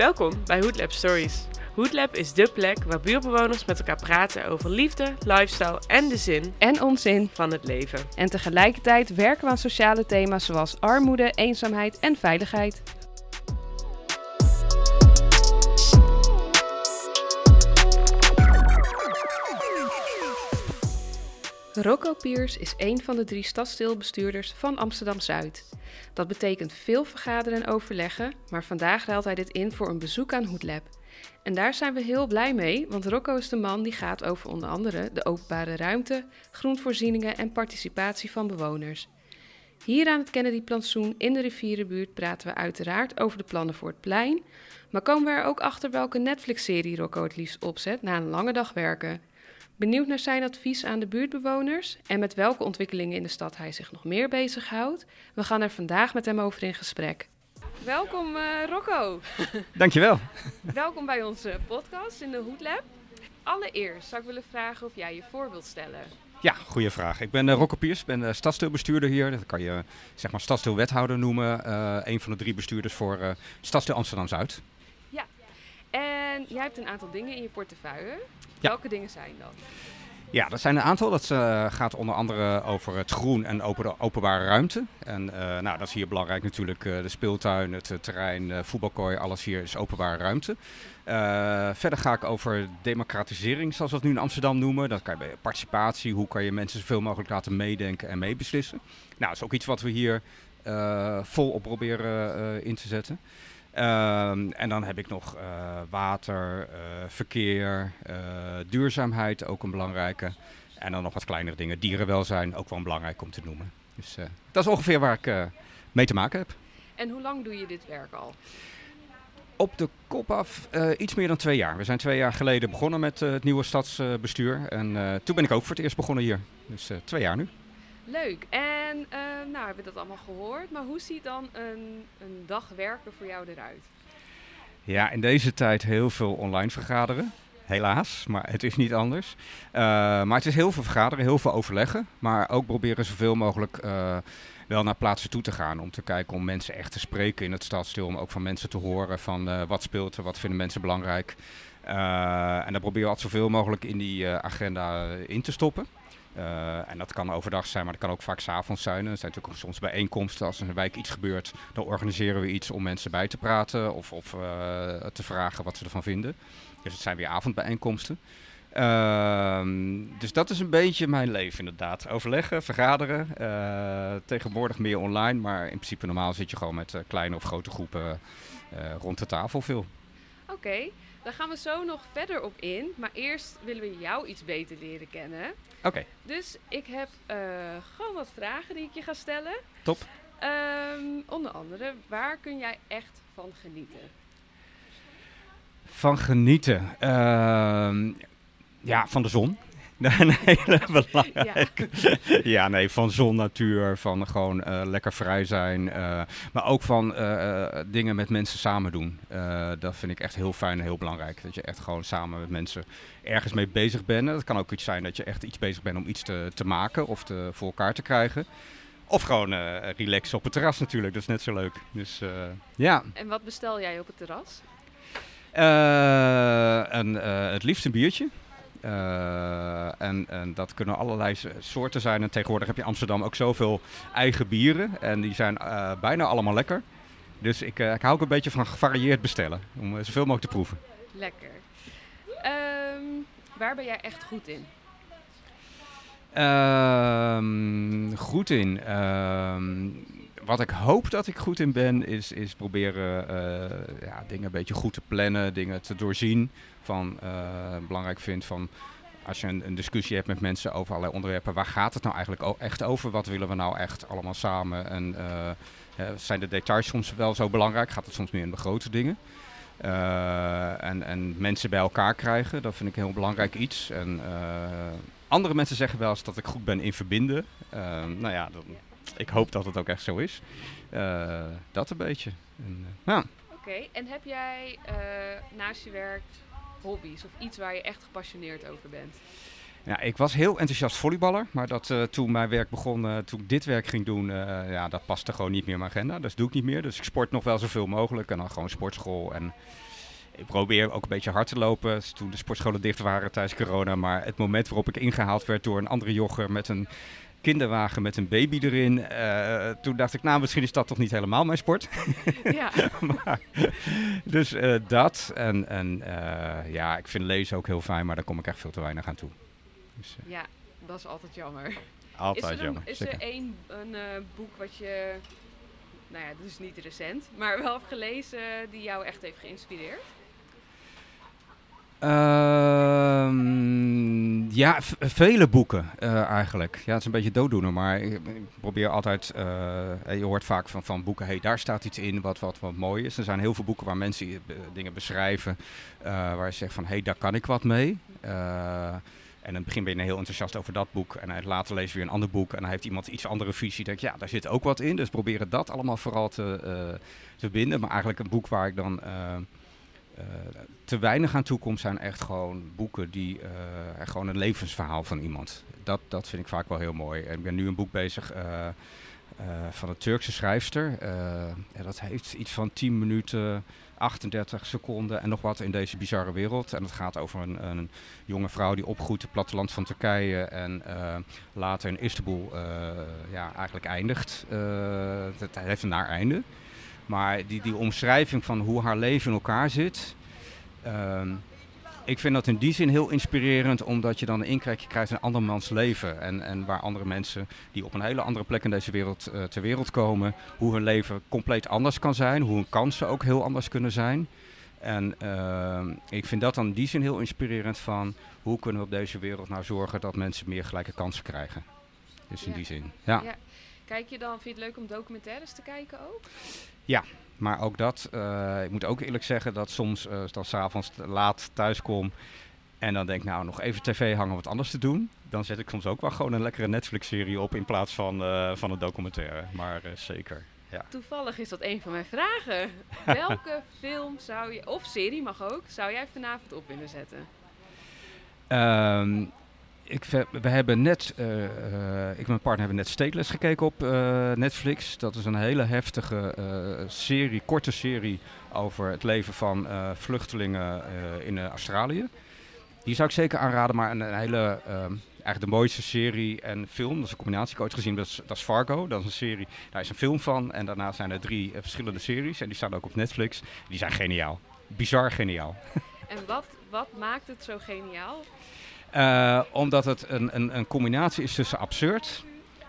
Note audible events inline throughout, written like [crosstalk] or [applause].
Welkom bij Hoodlab Stories. Hoodlab is dé plek waar buurtbewoners met elkaar praten over liefde, lifestyle en de zin En onzin. van het leven. En tegelijkertijd werken we aan sociale thema's zoals armoede, eenzaamheid en veiligheid. Rocco Piers is een van de drie stadsdeelbestuurders van Amsterdam-Zuid. Dat betekent veel vergaderen en overleggen, maar vandaag ruilt hij dit in voor een bezoek aan Hoodlab. En daar zijn we heel blij mee, want Rocco is de man die gaat over onder andere de openbare ruimte, groenvoorzieningen en participatie van bewoners. Hier aan het Kennedy-plantsoen in de rivierenbuurt praten we uiteraard over de plannen voor het plein, maar komen we er ook achter welke Netflix-serie Rocco het liefst opzet na een lange dag werken. Benieuwd naar zijn advies aan de buurtbewoners en met welke ontwikkelingen in de stad hij zich nog meer bezighoudt? We gaan er vandaag met hem over in gesprek. Welkom eh, Rocco. [laughs] Dankjewel. [laughs] Welkom bij onze podcast in de Hoedlab. Allereerst zou ik willen vragen of jij je voor wilt stellen. Ja, goede vraag. Ik ben uh, Rocco Piers, ben uh, stadsdeelbestuurder hier. Dat kan je zeg maar stadsdeelwethouder noemen. Uh, een van de drie bestuurders voor uh, stadsdeel Amsterdam-Zuid. En jij hebt een aantal dingen in je portefeuille. Welke dingen zijn dat? Ja, dat zijn een aantal. Dat uh, gaat onder andere over het groen en open, openbare ruimte. En uh, nou, dat is hier belangrijk natuurlijk. Uh, de speeltuin, het terrein, voetbalkooi, alles hier is openbare ruimte. verder ga ik over democratisering, zoals we het nu in Amsterdam noemen. Dat kan je bij participatie. Hoe kan je mensen zoveel mogelijk laten meedenken en meebeslissen? Nou, dat is ook iets wat we hier volop proberen in te zetten. Um, en dan heb ik nog uh, water, uh, verkeer, uh, duurzaamheid, ook een belangrijke. En dan nog wat kleinere dingen. Dierenwelzijn, ook wel belangrijk om te noemen. Dus dat is ongeveer waar ik mee te maken heb. En hoe lang doe je dit werk al? Op de kop af iets meer dan twee jaar. We zijn twee jaar geleden begonnen met het nieuwe stadsbestuur. en toen ben ik ook voor het eerst begonnen hier. Dus twee jaar nu. Leuk. En uh, nou, hebben we dat allemaal gehoord. Maar hoe ziet dan een, een dag werken voor jou eruit? Ja, in deze tijd heel veel online vergaderen. Helaas, maar het is niet anders. Uh, maar het is heel veel vergaderen, heel veel overleggen. Maar ook proberen zoveel mogelijk uh, wel naar plaatsen toe te gaan. Om te kijken om mensen echt te spreken in het stadsdeel. Om ook van mensen te horen van wat speelt er, wat vinden mensen belangrijk. en dan proberen we altijd zoveel mogelijk in die agenda in te stoppen. Uh, en dat kan overdag zijn, maar dat kan ook vaak s'avonds zijn. Er zijn natuurlijk soms bijeenkomsten. Als in een wijk iets gebeurt, dan organiseren we iets om mensen bij te praten of, of uh, te vragen wat ze ervan vinden. Dus het zijn weer avondbijeenkomsten. Uh, dus dat is een beetje mijn leven inderdaad. Overleggen, vergaderen. Uh, tegenwoordig meer online, maar in principe normaal zit je gewoon met kleine of grote groepen rond de tafel veel. Oké. Daar gaan we zo nog verder op in. Maar eerst willen we jou iets beter leren kennen. Oké. Okay. Dus ik heb uh, gewoon wat vragen die ik je ga stellen. Top. Um, onder andere, waar kun jij echt van genieten? Van genieten? Uh, ja, van de zon. Een hele belangrijke. Ja. [laughs] ja, nee, van zon, natuur, van gewoon uh, lekker vrij zijn. Uh, maar ook van uh, dingen met mensen samen doen. dat vind ik echt heel fijn en heel belangrijk. Dat je echt gewoon samen met mensen ergens mee bezig bent. Dat kan ook iets zijn dat je echt iets bezig bent om iets te, te maken of te, voor elkaar te krijgen. Of gewoon relaxen op het terras natuurlijk, dat is net zo leuk. Dus ja. En wat bestel jij op het terras? een, het liefst een biertje. Uh, en, en, dat kunnen allerlei soorten zijn. En tegenwoordig heb je Amsterdam ook zoveel eigen bieren. En die zijn uh, bijna allemaal lekker. Dus ik, uh, ik hou ook een beetje van gevarieerd bestellen. Om zoveel mogelijk te proeven. Lekker. Um, waar ben jij echt goed in? Um, goed in? Um, wat ik hoop dat ik goed in ben, is, is proberen uh, ja, dingen een beetje goed te plannen, dingen te doorzien. Van, uh, belangrijk vind van als je een, discussie hebt met mensen over allerlei onderwerpen, waar gaat het nou eigenlijk echt over? Wat willen we nou echt allemaal samen? En uh, zijn de details soms wel zo belangrijk? Gaat het soms meer in de grote dingen? en, en mensen bij elkaar krijgen, dat vind ik een heel belangrijk iets. En andere mensen zeggen wel eens dat ik goed ben in verbinden. nou ja, dan, ik hoop dat het ook echt zo is. Uh, dat een beetje. En, uh, ja. Oké, okay. en heb jij uh, naast je werk hobby's of iets waar je echt gepassioneerd over bent? Ja, ik was heel enthousiast volleyballer, maar dat, uh, toen mijn werk begon, uh, toen ik dit werk ging doen, uh, ja, dat paste gewoon niet meer in mijn agenda. Dus dat doe ik niet meer. Dus ik sport nog wel zoveel mogelijk en dan gewoon sportschool. En ik probeer ook een beetje hard te lopen. Dus toen de sportscholen dicht waren tijdens corona. Maar het moment waarop ik ingehaald werd door een andere jogger met een kinderwagen met een baby erin. Uh, toen dacht ik, nou, misschien is dat toch niet helemaal mijn sport. [laughs] Ja. [laughs] maar, dus uh, dat. En, en uh, ja, ik vind lezen ook heel fijn, maar daar kom ik echt veel te weinig aan toe. Dus, ja, dat is altijd jammer. Altijd is er jammer. Is er één een, boek wat je, nou ja, dus niet recent, maar wel hebt gelezen die jou echt heeft geïnspireerd? Uh, ja, vele boeken uh, eigenlijk. Ja, het is een beetje dooddoener, maar ik, probeer altijd... Uh, je hoort vaak van, van boeken, hey, daar staat iets in wat, wat, wat mooi is. Er zijn heel veel boeken waar mensen dingen beschrijven... Waar je zegt van, hey, daar kan ik wat mee. en in het begin ben je heel enthousiast over dat boek. En later lees je weer een ander boek. En dan heeft iemand iets andere visie. Denk ja, daar zit ook wat in. Dus proberen dat allemaal vooral te, te binden. Maar eigenlijk een boek waar ik dan... Uh, te weinig aan toekomst zijn echt gewoon boeken die uh, gewoon een levensverhaal van iemand. Dat, dat vind ik vaak wel heel mooi. En ik ben nu een boek bezig uh, van een Turkse schrijfster. en dat heeft iets van 10 minuten, 38 seconden en nog wat in deze bizarre wereld. En het gaat over een, een jonge vrouw die opgroeit het platteland van Turkije en later in Istanbul ja, eigenlijk eindigt. het heeft een naar einde. Maar die, die omschrijving van hoe haar leven in elkaar zit. Um, ik vind dat in die zin heel inspirerend, omdat je dan een inkijkje krijgt in andermans leven. En, en waar andere mensen die op een hele andere plek in deze wereld uh, ter wereld komen, hoe hun leven compleet anders kan zijn, hoe hun kansen ook heel anders kunnen zijn. En uh, ik vind dat dan in die zin heel inspirerend van hoe kunnen we op deze wereld nou zorgen dat mensen meer gelijke kansen krijgen. Dus in ja. die zin. Ja. ja. Kijk je dan, vind je het leuk om documentaires te kijken ook? Ja, maar ook dat, uh, ik moet ook eerlijk zeggen dat soms uh, als ik dan s'avonds laat thuis kom en dan denk ik nou nog even tv hangen wat anders te doen. Dan zet ik soms ook wel gewoon een lekkere Netflix-serie op in plaats van, uh, van een documentaire. Maar zeker, ja. Toevallig is dat een van mijn vragen. [laughs] Welke film zou je, of serie mag ook, zou jij vanavond op willen zetten? Um, ik, we hebben net, uh, uh, ik en mijn partner hebben net Stateless gekeken op uh, Netflix. Dat is een hele heftige serie, korte serie over het leven van vluchtelingen in Australië. Die zou ik zeker aanraden, maar een, hele, eigenlijk de mooiste serie en film, dat is een combinatie, ik ooit gezien, dat is, dat is Fargo. Dat is een serie, daar is een film van en daarna zijn er drie verschillende series en die staan ook op Netflix. Die zijn geniaal, bizar geniaal. En wat, wat maakt het zo geniaal? Uh, omdat het een, een, een, combinatie is tussen absurd,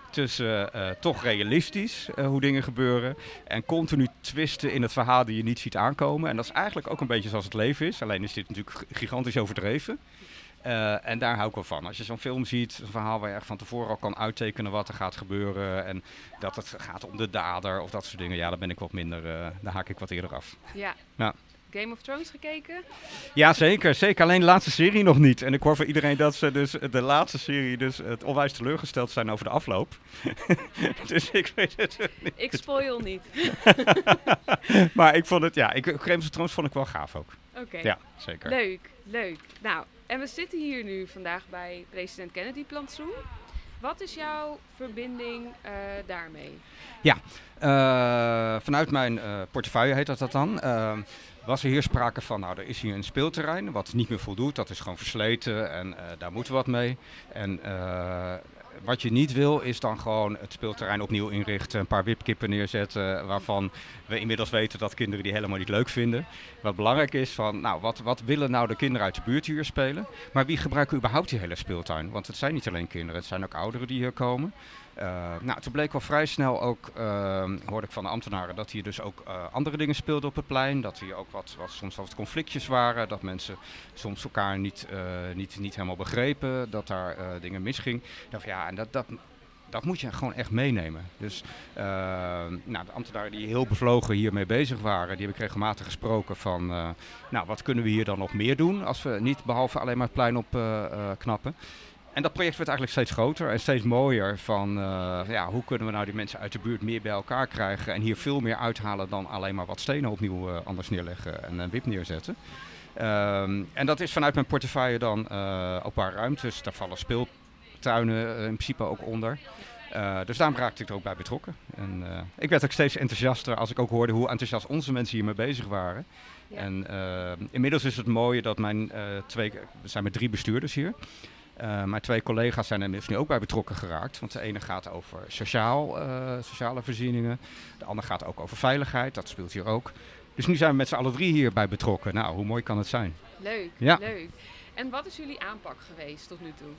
tussen uh, toch realistisch uh, hoe dingen gebeuren en continu twisten in het verhaal die je niet ziet aankomen. En dat is eigenlijk ook een beetje zoals het leven is, alleen is dit natuurlijk gigantisch overdreven. en daar hou ik wel van. Als je zo'n film ziet, een verhaal waar je echt van tevoren al kan uittekenen wat er gaat gebeuren en dat het gaat om de dader of dat soort dingen, ja, dan ben ik wat minder, daar haak ik wat eerder af. Ja. Nou. Game of Thrones gekeken? Ja, zeker. Zeker. Alleen de laatste serie nog niet. En ik hoor van iedereen dat ze dus de laatste serie dus het onwijs teleurgesteld zijn over de afloop. [laughs] dus ik weet het niet. Ik spoil niet. [laughs] maar ik vond het, ja, ik, Game of Thrones vond ik wel gaaf ook. Oké. Okay. Ja, zeker. Leuk, leuk. Nou, en we zitten hier nu vandaag bij president Kennedy Plantsoen. Wat is jouw verbinding uh, daarmee? Ja, uh, vanuit mijn uh, portefeuille heet dat, dat dan. Uh, was er hier sprake van, nou, er is hier een speelterrein wat niet meer voldoet. Dat is gewoon versleten en daar moeten we wat mee. En wat je niet wil, is dan gewoon het speelterrein opnieuw inrichten, een paar wipkippen neerzetten, waarvan we inmiddels weten dat kinderen die helemaal niet leuk vinden. Wat belangrijk is van, nou, wat, wat willen nou de kinderen uit de buurt hier spelen? Maar wie gebruiken überhaupt die hele speeltuin? Want het zijn niet alleen kinderen, het zijn ook ouderen die hier komen. Uh, nou, toen bleek wel vrij snel ook, uh, hoorde ik van de ambtenaren, dat hier dus ook uh, andere dingen speelden op het plein. Dat hier ook wat, wat soms wat conflictjes waren, dat mensen soms elkaar niet, niet, niet helemaal begrepen, dat daar dingen misging. Dacht, ja, en dat, dat, dat moet je gewoon echt meenemen. Dus nou, de ambtenaren die heel bevlogen hiermee bezig waren, die heb ik regelmatig gesproken van, nou, wat kunnen we hier dan nog meer doen als we niet behalve alleen maar het plein opknappen. En dat project werd eigenlijk steeds groter en steeds mooier. Van uh, ja, hoe kunnen we nou die mensen uit de buurt meer bij elkaar krijgen en hier veel meer uithalen dan alleen maar wat stenen opnieuw uh, anders neerleggen en een wip neerzetten. Ehm, en dat is vanuit mijn portefeuille dan uh, ook een paar ruimtes. Daar vallen speeltuinen in principe ook onder. dus daarom raakte ik er ook bij betrokken. En ik werd ook steeds enthousiaster als ik ook hoorde hoe enthousiast onze mensen hiermee bezig waren. En inmiddels is het mooie dat mijn twee, we zijn met drie bestuurders hier. Uh, mijn twee collega's zijn er nu ook bij betrokken geraakt. Want de ene gaat over sociaal, uh, sociale voorzieningen. De andere gaat ook over veiligheid. Dat speelt hier ook. Dus nu zijn we met z'n allen drie hierbij betrokken. Nou, hoe mooi kan het zijn? Leuk, ja. leuk. En wat is jullie aanpak geweest tot nu toe?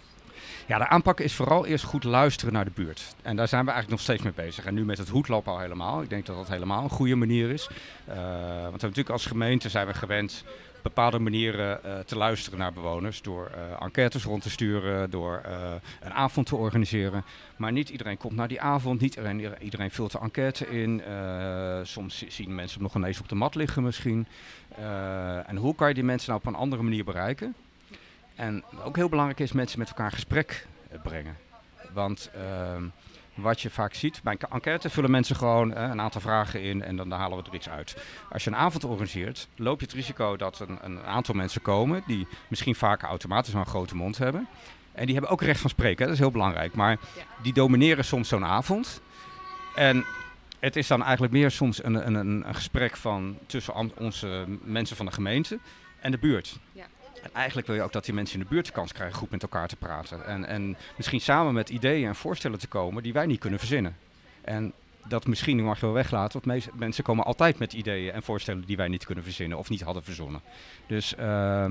Ja, de aanpak is vooral eerst goed luisteren naar de buurt. En daar zijn we eigenlijk nog steeds mee bezig. En nu met het hoedlopen al helemaal. Ik denk dat dat helemaal een goede manier is. Uh, want we natuurlijk als gemeente zijn we gewend bepaalde manieren uh, te luisteren naar bewoners. Door uh, enquêtes rond te sturen, door uh, een avond te organiseren. Maar niet iedereen komt naar die avond, niet iedereen, vult de enquête in. soms zien mensen nog ineens op de mat liggen misschien. en hoe kan je die mensen nou op een andere manier bereiken? En ook heel belangrijk is mensen met elkaar gesprek brengen. Want ehm, wat je vaak ziet. Bij een enquête vullen mensen gewoon een aantal vragen in en dan, dan, halen we er iets uit. Als je een avond organiseert, loop je het risico dat een, een aantal mensen komen die misschien vaak automatisch een grote mond hebben. En die hebben ook recht van spreken, dat is heel belangrijk. Maar die domineren soms zo'n avond. En het is dan eigenlijk meer soms een, een, een gesprek van tussen onze mensen van de gemeente en de buurt. Ja. En eigenlijk wil je ook dat die mensen in de buurt de kans krijgen goed met elkaar te praten. En, en misschien samen met ideeën en voorstellen te komen die wij niet kunnen verzinnen. En dat misschien mag je wel weglaten, want mensen komen altijd met ideeën en voorstellen die wij niet kunnen verzinnen of niet hadden verzonnen. Dus, uh,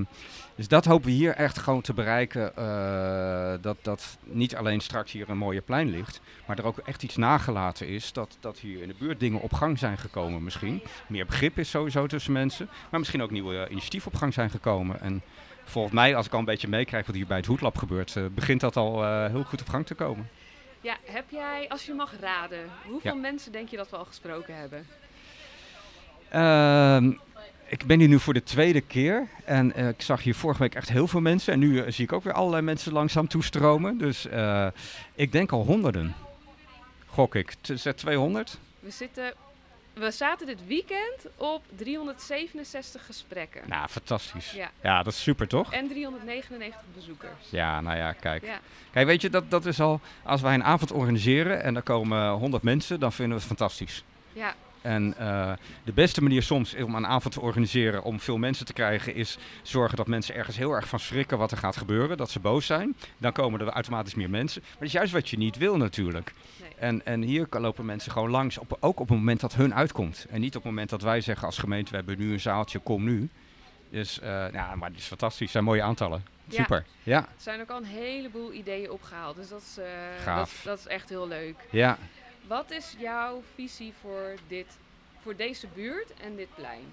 dus dat hopen we hier echt gewoon te bereiken. Uh, dat, dat niet alleen straks hier een mooie plein ligt, maar er ook echt iets nagelaten is. Dat, dat hier in de buurt dingen op gang zijn gekomen misschien. Meer begrip is sowieso tussen mensen, maar misschien ook nieuwe initiatieven op gang zijn gekomen. En volgens mij, als ik al een beetje meekrijg wat hier bij het Hoedlab gebeurt, uh, begint dat al heel goed op gang te komen. Ja, heb jij, als je mag raden, hoeveel mensen denk je dat we al gesproken hebben? Uh, ik ben hier nu voor de tweede keer en uh, ik zag hier vorige week echt heel veel mensen. En nu uh, zie ik ook weer allerlei mensen langzaam toestromen. Dus uh, ik denk al honderden. Gok ik. Het 200? We zitten we zaten dit weekend op 367 gesprekken. Nou, fantastisch. Ja, ja dat is super toch? En 399 bezoekers. Ja, nou ja, kijk. Ja. Kijk, weet je, dat, dat is al... Als wij een avond organiseren en er komen 100 mensen, dan vinden we het fantastisch. Ja. En uh, de beste manier soms om een avond te organiseren om veel mensen te krijgen, is zorgen dat mensen ergens heel erg van schrikken wat er gaat gebeuren. Dat ze boos zijn. Dan komen er automatisch meer mensen. Maar dat is juist wat je niet wil natuurlijk. En, en hier lopen mensen gewoon langs, op, ook op het moment dat hun uitkomt. En niet op het moment dat wij zeggen als gemeente, we hebben nu een zaaltje, kom nu. Dus uh, ja, maar het is fantastisch. Het zijn mooie aantallen. Super. Ja. Er zijn ook al een heleboel ideeën opgehaald. Dus dat is, uh, dat, dat, is echt heel leuk. Ja. Wat is jouw visie voor, dit, voor deze buurt en dit plein?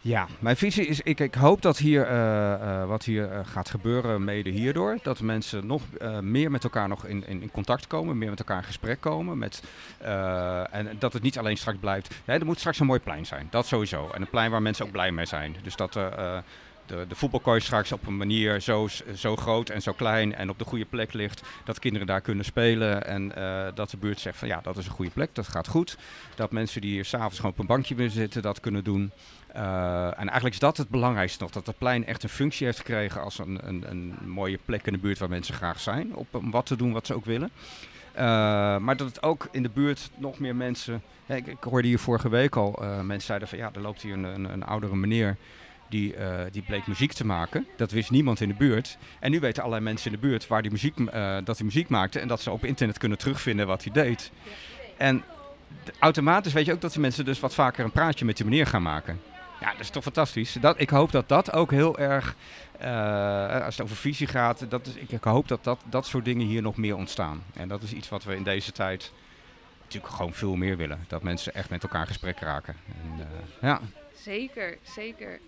Ja, mijn visie is, ik, ik hoop dat hier, uh, uh, wat hier uh, gaat gebeuren mede hierdoor, dat mensen nog meer met elkaar nog in, in, in, contact komen, meer met elkaar in gesprek komen. Met, en dat het niet alleen straks blijft, er moet straks een mooi plein zijn, dat sowieso. En een plein waar mensen ook blij mee zijn. Dus dat de, de voetbalkooi straks op een manier zo, zo groot en zo klein en op de goede plek ligt. Dat kinderen daar kunnen spelen en uh, dat de buurt zegt van ja, dat is een goede plek, dat gaat goed. Dat mensen die hier s'avonds gewoon op een bankje willen zitten, dat kunnen doen. Uh, en eigenlijk is dat het belangrijkste nog, dat het plein echt een functie heeft gekregen als een, een, een mooie plek in de buurt waar mensen graag zijn. Op, om wat te doen wat ze ook willen. Uh, maar dat het ook in de buurt nog meer mensen. ik, hoorde hier vorige week al, mensen zeiden van ja, er loopt hier een, een, een oudere meneer die, uh, die bleek muziek te maken. Dat wist niemand in de buurt. En nu weten allerlei mensen in de buurt waar die muziek, uh, dat hij muziek maakte. En dat ze op internet kunnen terugvinden wat hij deed. En automatisch weet je ook dat die mensen dus wat vaker een praatje met die meneer gaan maken. Ja, dat is toch fantastisch. Dat, ik hoop dat dat ook heel erg, uh, als het over visie gaat, dat is, ik, ik, hoop dat, dat dat soort dingen hier nog meer ontstaan. En dat is iets wat we in deze tijd natuurlijk gewoon veel meer willen. Dat mensen echt met elkaar gesprek raken. En, ja. Zeker, zeker.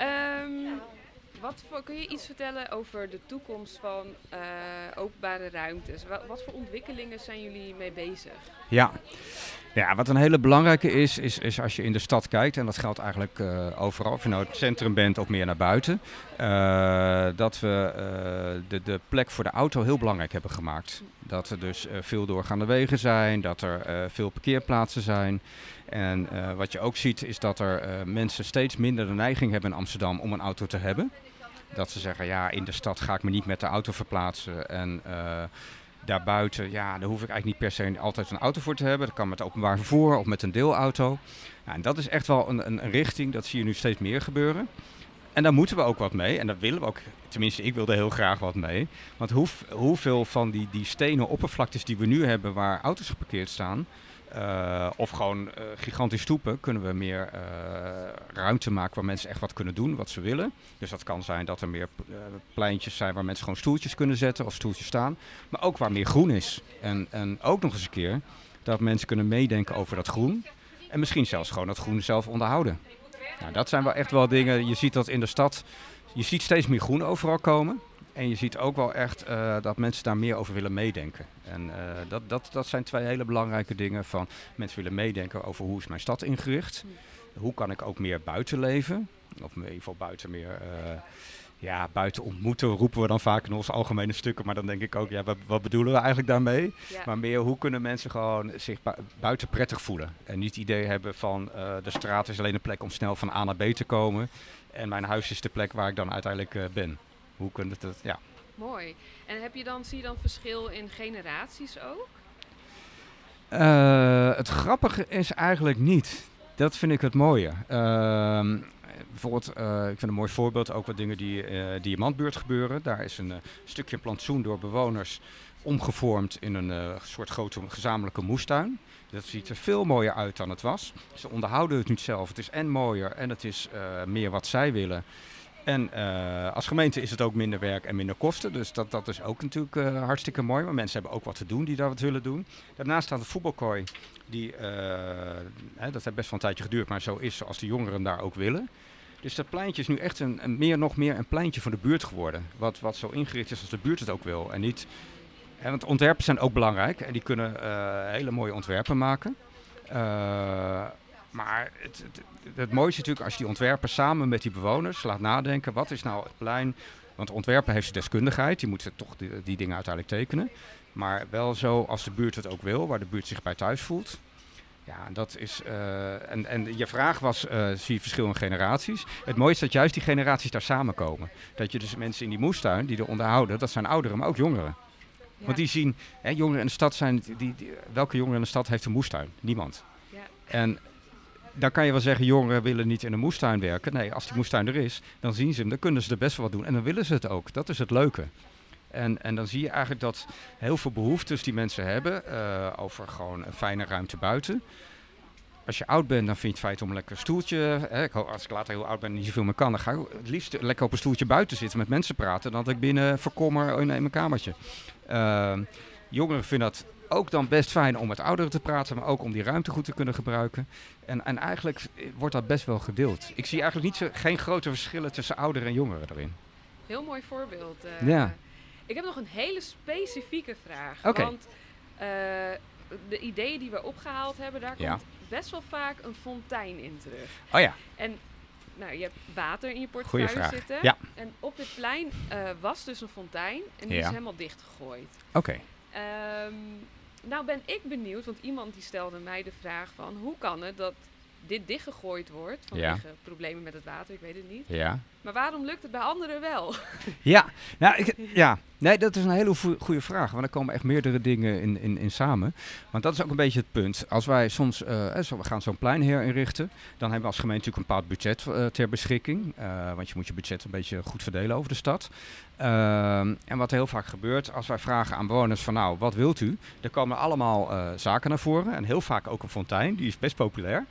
Um, wat kun je iets vertellen over de toekomst van uh, openbare ruimtes? Wat, wat, voor ontwikkelingen zijn jullie mee bezig? Ja, Ja, wat een hele belangrijke is, is, is als je in de stad kijkt, en dat geldt eigenlijk uh, overal, of je nou het centrum bent of meer naar buiten, uh, dat we uh, de, de plek voor de auto heel belangrijk hebben gemaakt. Dat er dus veel doorgaande wegen zijn, dat er veel parkeerplaatsen zijn. En wat je ook ziet is dat er mensen steeds minder de neiging hebben in Amsterdam om een auto te hebben. Dat ze zeggen, ja, in de stad ga ik me niet met de auto verplaatsen. En daarbuiten, ja, daar hoef ik eigenlijk niet per se altijd een auto voor te hebben. Dat kan met openbaar vervoer of met een deelauto. en dat is echt wel een, een, richting, dat zie je nu steeds meer gebeuren. En daar moeten we ook wat mee. En daar willen we ook, tenminste ik wil er heel graag wat mee. Want hoe, hoeveel van die, die stenen oppervlaktes die we nu hebben waar auto's geparkeerd staan... Uh, of gewoon uh, gigantisch stoepen kunnen we meer uh, ruimte maken waar mensen echt wat kunnen doen, wat ze willen. Dus dat kan zijn dat er meer pleintjes zijn waar mensen gewoon stoeltjes kunnen zetten of stoeltjes staan. Maar ook waar meer groen is. En, en ook nog eens een keer dat mensen kunnen meedenken over dat groen. En misschien zelfs gewoon dat groen zelf onderhouden. Nou, dat zijn wel echt wel dingen. Je ziet dat in de stad. Je ziet steeds meer groen overal komen. En je ziet ook wel echt uh, dat mensen daar meer over willen meedenken. En uh, dat, dat, dat zijn twee hele belangrijke dingen van mensen willen meedenken over hoe is mijn stad ingericht. Hoe kan ik ook meer buiten leven? Of in ieder geval buiten meer, uh, ja, buiten ontmoeten roepen we dan vaak in onze algemene stukken. Maar dan denk ik ook, ja, wat, wat bedoelen we eigenlijk daarmee? Ja. Maar meer, hoe kunnen mensen gewoon zich bu buiten prettig voelen? En niet het idee hebben van, de straat is alleen een plek om snel van A naar B te komen. En mijn huis is de plek waar ik dan uiteindelijk ben hoe kun je dat, ja. Mooi. En heb je dan, zie je dan verschil in generaties ook? Uh, het grappige is eigenlijk niet. Dat vind ik het mooie. Uh, bijvoorbeeld, uh, ik vind een mooi voorbeeld ook wat dingen die uh, Diamantbuurt gebeuren. Daar is een stukje plantsoen door bewoners omgevormd in een soort grote gezamenlijke moestuin. Dat ziet er veel mooier uit dan het was. Ze onderhouden het nu zelf. Het is en mooier en het is meer wat zij willen. En uh, als gemeente is het ook minder werk en minder kosten. Dus dat, dat is ook natuurlijk uh, hartstikke mooi. Maar mensen hebben ook wat te doen die daar wat willen doen. Daarnaast staat de voetbalkooi. Die, uh, hè, dat heeft best wel een tijdje geduurd, maar zo is zoals de jongeren daar ook willen. Dus dat pleintje is nu echt een, een, meer, nog meer een pleintje van de buurt geworden. Wat, wat zo ingericht is als de buurt het ook wil. En niet, hè, want ontwerpen zijn ook belangrijk. En die kunnen hele mooie ontwerpen maken. Maar het, het, het, mooiste is natuurlijk als je die ontwerper samen met die bewoners laat nadenken. Wat is nou het plein? Want ontwerpen heeft zijn deskundigheid. Die moet toch die, die, dingen uiteindelijk tekenen. Maar wel zo als de buurt het ook wil, waar de buurt zich bij thuis voelt. Ja, dat is. Uh, en, en je vraag was: uh, zie je verschil in generaties? Het mooiste is dat juist die generaties daar samenkomen. Dat je dus mensen in die moestuin die er onderhouden, dat zijn ouderen, maar ook jongeren. Ja. Want die zien, hè, jongeren in de stad zijn. Die, die, welke jongeren in de stad heeft een moestuin? Niemand. Ja. En dan kan je wel zeggen, jongeren willen niet in een moestuin werken. Nee, als die moestuin er is, dan zien ze hem, dan kunnen ze er best wel wat doen. En dan willen ze het ook. Dat is het leuke. En, en dan zie je eigenlijk dat heel veel behoeftes die mensen hebben uh, over gewoon een fijne ruimte buiten. Als je oud bent, dan vind je het feit om een lekker stoeltje. Hè, als ik later heel oud ben en niet zoveel meer kan, dan ga ik het liefst lekker op een stoeltje buiten zitten met mensen praten. Dan dat ik binnen verkommer in, mijn kamertje. Uh, jongeren vinden dat ook dan best fijn om met ouderen te praten, maar ook om die ruimte goed te kunnen gebruiken. En, en eigenlijk wordt dat best wel gedeeld. Ik zie eigenlijk niet zo, geen grote verschillen tussen ouderen en jongeren erin. Heel mooi voorbeeld. Uh, ja. Ik heb nog een hele specifieke vraag. Okay. Want uh, de ideeën die we opgehaald hebben, daar ja. komt best wel vaak een fontein in terug. Oh ja. En nou, je hebt water in je portefeuille zitten. Ja. En op dit plein uh, was dus een fontein en die ja. is helemaal dichtgegooid. Oké. Okay. Um, nou ben ik benieuwd, want iemand die stelde mij de vraag van... hoe kan het dat dit dichtgegooid wordt vanwege problemen met het water, ik weet het niet. Ja. Maar waarom lukt het bij anderen wel? [laughs] Ja, nou, ik, ja. Nee, dat is een hele goede vraag. Want er komen echt meerdere dingen in, in, in samen. Want dat is ook een beetje het punt. Als wij soms, uh, we gaan zo'n plein herinrichten, dan hebben we als gemeente natuurlijk een bepaald budget uh, ter beschikking. Want je moet je budget een beetje goed verdelen over de stad. Ehm, en wat heel vaak gebeurt, als wij vragen aan bewoners van nou, wat wilt u? Dan komen allemaal zaken naar voren. En heel vaak ook een fontein, die is best populair.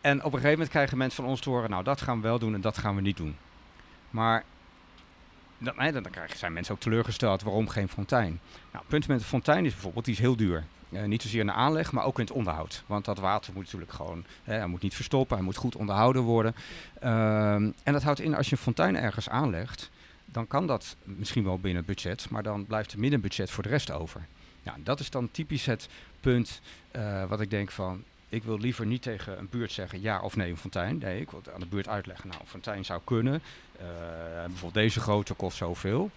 En op een gegeven moment krijgen mensen van ons te horen, nou dat gaan we wel doen en dat gaan we niet doen. Maar dan, dan, krijgen, zijn mensen ook teleurgesteld, waarom geen fontein? Nou, punt met de fontein is bijvoorbeeld, die is heel duur. Uh, niet zozeer in de aanleg, maar ook in het onderhoud. Want dat water moet natuurlijk gewoon, hè, hij moet niet verstoppen, hij moet goed onderhouden worden. Um, en dat houdt in, als je een fontein ergens aanlegt, dan kan dat misschien wel binnen budget, maar dan blijft er budget voor de rest over. Nou, dat is dan typisch het punt uh, wat ik denk van, Ik wil liever niet tegen een buurt zeggen ja of nee een fontein. Nee, ik wil aan de buurt uitleggen, nou fontein zou kunnen. Uh, bijvoorbeeld deze grootte kost zoveel.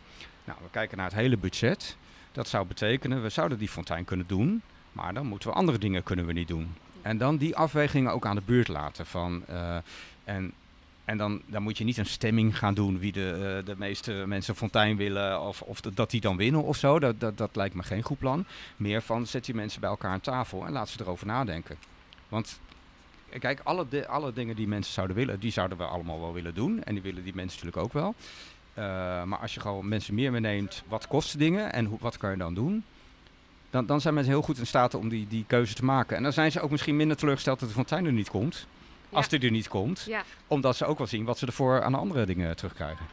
Nou, we kijken naar het hele budget. Dat zou betekenen, we zouden die fontein kunnen doen, maar dan moeten we andere dingen kunnen we niet doen. En dan die afwegingen ook aan de buurt laten. Van, uh, en en dan, dan moet je niet een stemming gaan doen wie de, uh, de meeste mensen fontein willen of, of dat die dan winnen of zo. Dat, dat, dat lijkt me geen goed plan. Meer van zet die mensen bij elkaar aan tafel en laat ze erover nadenken. Want kijk, alle, de, alle dingen die mensen zouden willen, die zouden we allemaal wel willen doen. En die willen die mensen natuurlijk ook wel. Uh, maar als je gewoon mensen meer meeneemt, wat kosten dingen en hoe, wat kan je dan doen? Dan, dan zijn mensen heel goed in staat om die, die keuze te maken. En dan zijn ze ook misschien minder teleurgesteld dat de fontein er niet komt. Als die er niet komt. Ja. Omdat ze ook wel zien wat ze ervoor aan andere dingen terugkrijgen.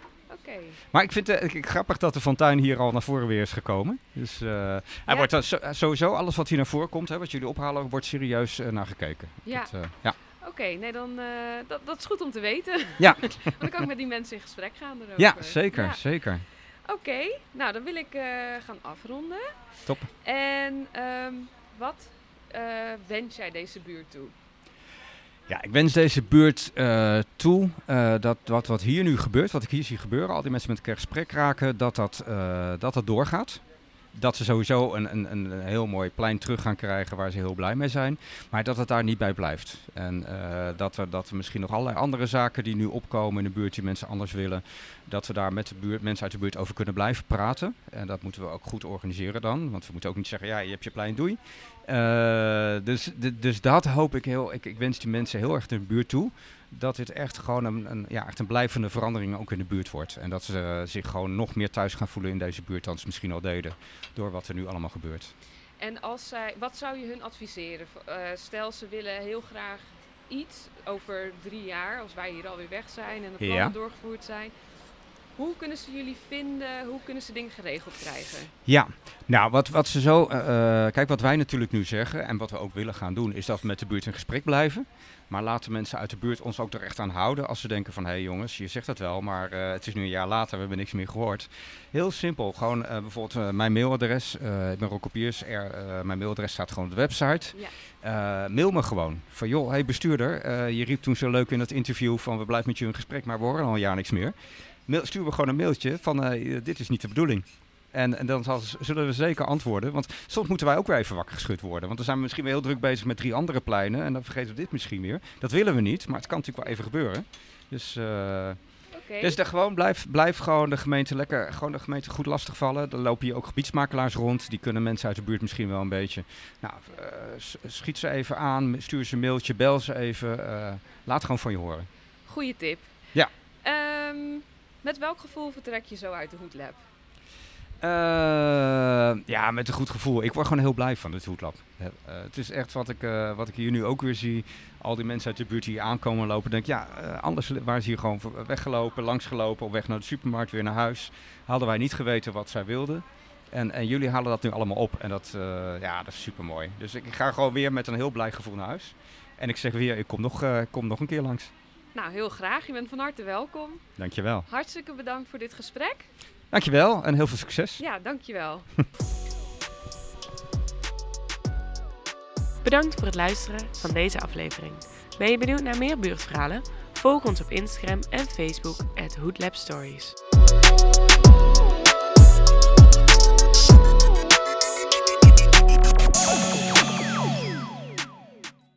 Maar ik vind het uh, grappig dat de fontein hier al naar voren weer is gekomen. Dus uh, ja. wordt zo, sowieso alles wat hier naar voren komt, hè, wat jullie ophalen, wordt serieus uh, naar gekeken. Ja. Dat, ja. Oké, nee, dan dat, dat is goed om te weten. [laughs] Ja. [laughs] Want dan kan ik met die mensen in gesprek gaan erover. Ja, zeker, zeker. Oké, nou dan wil ik gaan afronden. Top. En um, wat wens jij deze buurt toe? Ja, ik wens deze buurt uh, toe uh, dat wat, wat hier nu gebeurt, wat ik hier zie gebeuren, al die mensen met elkaar gesprek raken, dat dat, uh, dat, dat doorgaat. Dat ze sowieso een, een, een heel mooi plein terug gaan krijgen waar ze heel blij mee zijn. Maar dat het daar niet bij blijft. En dat, we, dat we misschien nog allerlei andere zaken die nu opkomen in de buurt die mensen anders willen. Dat we daar met de buurt, mensen uit de buurt over kunnen blijven praten. En dat moeten we ook goed organiseren dan. Want we moeten ook niet zeggen, ja, je hebt je plein, doei. Uh, dus, dus dat hoop ik heel. Ik, ik, wens die mensen heel erg in de buurt toe. Dat dit echt gewoon een, een, ja, echt een blijvende verandering ook in de buurt wordt. En dat ze uh, zich gewoon nog meer thuis gaan voelen in deze buurt dan ze misschien al deden. Door wat er nu allemaal gebeurt. En als zij, wat zou je hun adviseren? Uh, stel ze willen heel graag iets over drie jaar, als wij hier alweer weg zijn en de plannen ja. doorgevoerd zijn. Hoe kunnen ze jullie vinden? Hoe kunnen ze dingen geregeld krijgen? Ja, nou, wat, wat ze zo. Uh, kijk, wat wij natuurlijk nu zeggen en wat we ook willen gaan doen, is dat we met de buurt in gesprek blijven. Maar laten mensen uit de buurt ons ook er echt aan houden als ze denken van... hé hey jongens, je zegt het wel, maar uh, het is nu een jaar later, we hebben niks meer gehoord. Heel simpel, gewoon uh, bijvoorbeeld mijn mailadres. ik ben Rokopiers, mijn mailadres staat gewoon op de website. Ja. mail me gewoon van joh, hey bestuurder, je riep toen zo leuk in het interview van... we blijven met je in gesprek, maar we horen al een jaar niks meer mail, sturen we gewoon een mailtje van uh, dit is niet de bedoeling. En, en dan zal, zullen we zeker antwoorden. Want soms moeten wij ook weer even wakker geschud worden. Want dan zijn we misschien weer heel druk bezig met drie andere pleinen. En dan vergeten we dit misschien weer. Dat willen we niet, maar het kan natuurlijk wel even gebeuren. Dus, uh, okay. dus de, gewoon blijf, blijf gewoon de gemeente lekker gewoon de gemeente goed lastigvallen. Dan lopen hier ook gebiedsmakelaars rond. Die kunnen mensen uit de buurt misschien wel een beetje. Nou, uh, schiet ze even aan, stuur ze een mailtje, bel ze even. laat gewoon van je horen. Goeie tip. Ja. Um, met welk gevoel vertrek je zo uit de Hoedlab? Uh, ja, met een goed gevoel. Ik word gewoon heel blij van het Hoedlab. Uh, het is echt wat ik, uh, wat ik hier nu ook weer zie. Al die mensen uit de buurt die aankomen lopen. Denk ja, anders waren ze hier gewoon weggelopen, langsgelopen, op weg naar de supermarkt, weer naar huis. Hadden wij niet geweten wat zij wilden. En, en jullie halen dat nu allemaal op. En dat, ja, dat is super mooi. Dus ik, ik, ga gewoon weer met een heel blij gevoel naar huis. En ik zeg weer, ik kom nog, kom nog een keer langs. Nou, heel graag. Je bent van harte welkom. Dankjewel. Hartstikke bedankt voor dit gesprek. Dankjewel en heel veel succes. Ja, dankjewel. [laughs] Bedankt voor het luisteren van deze aflevering. Ben je benieuwd naar meer buurtverhalen? Volg ons op Instagram en Facebook at Stories.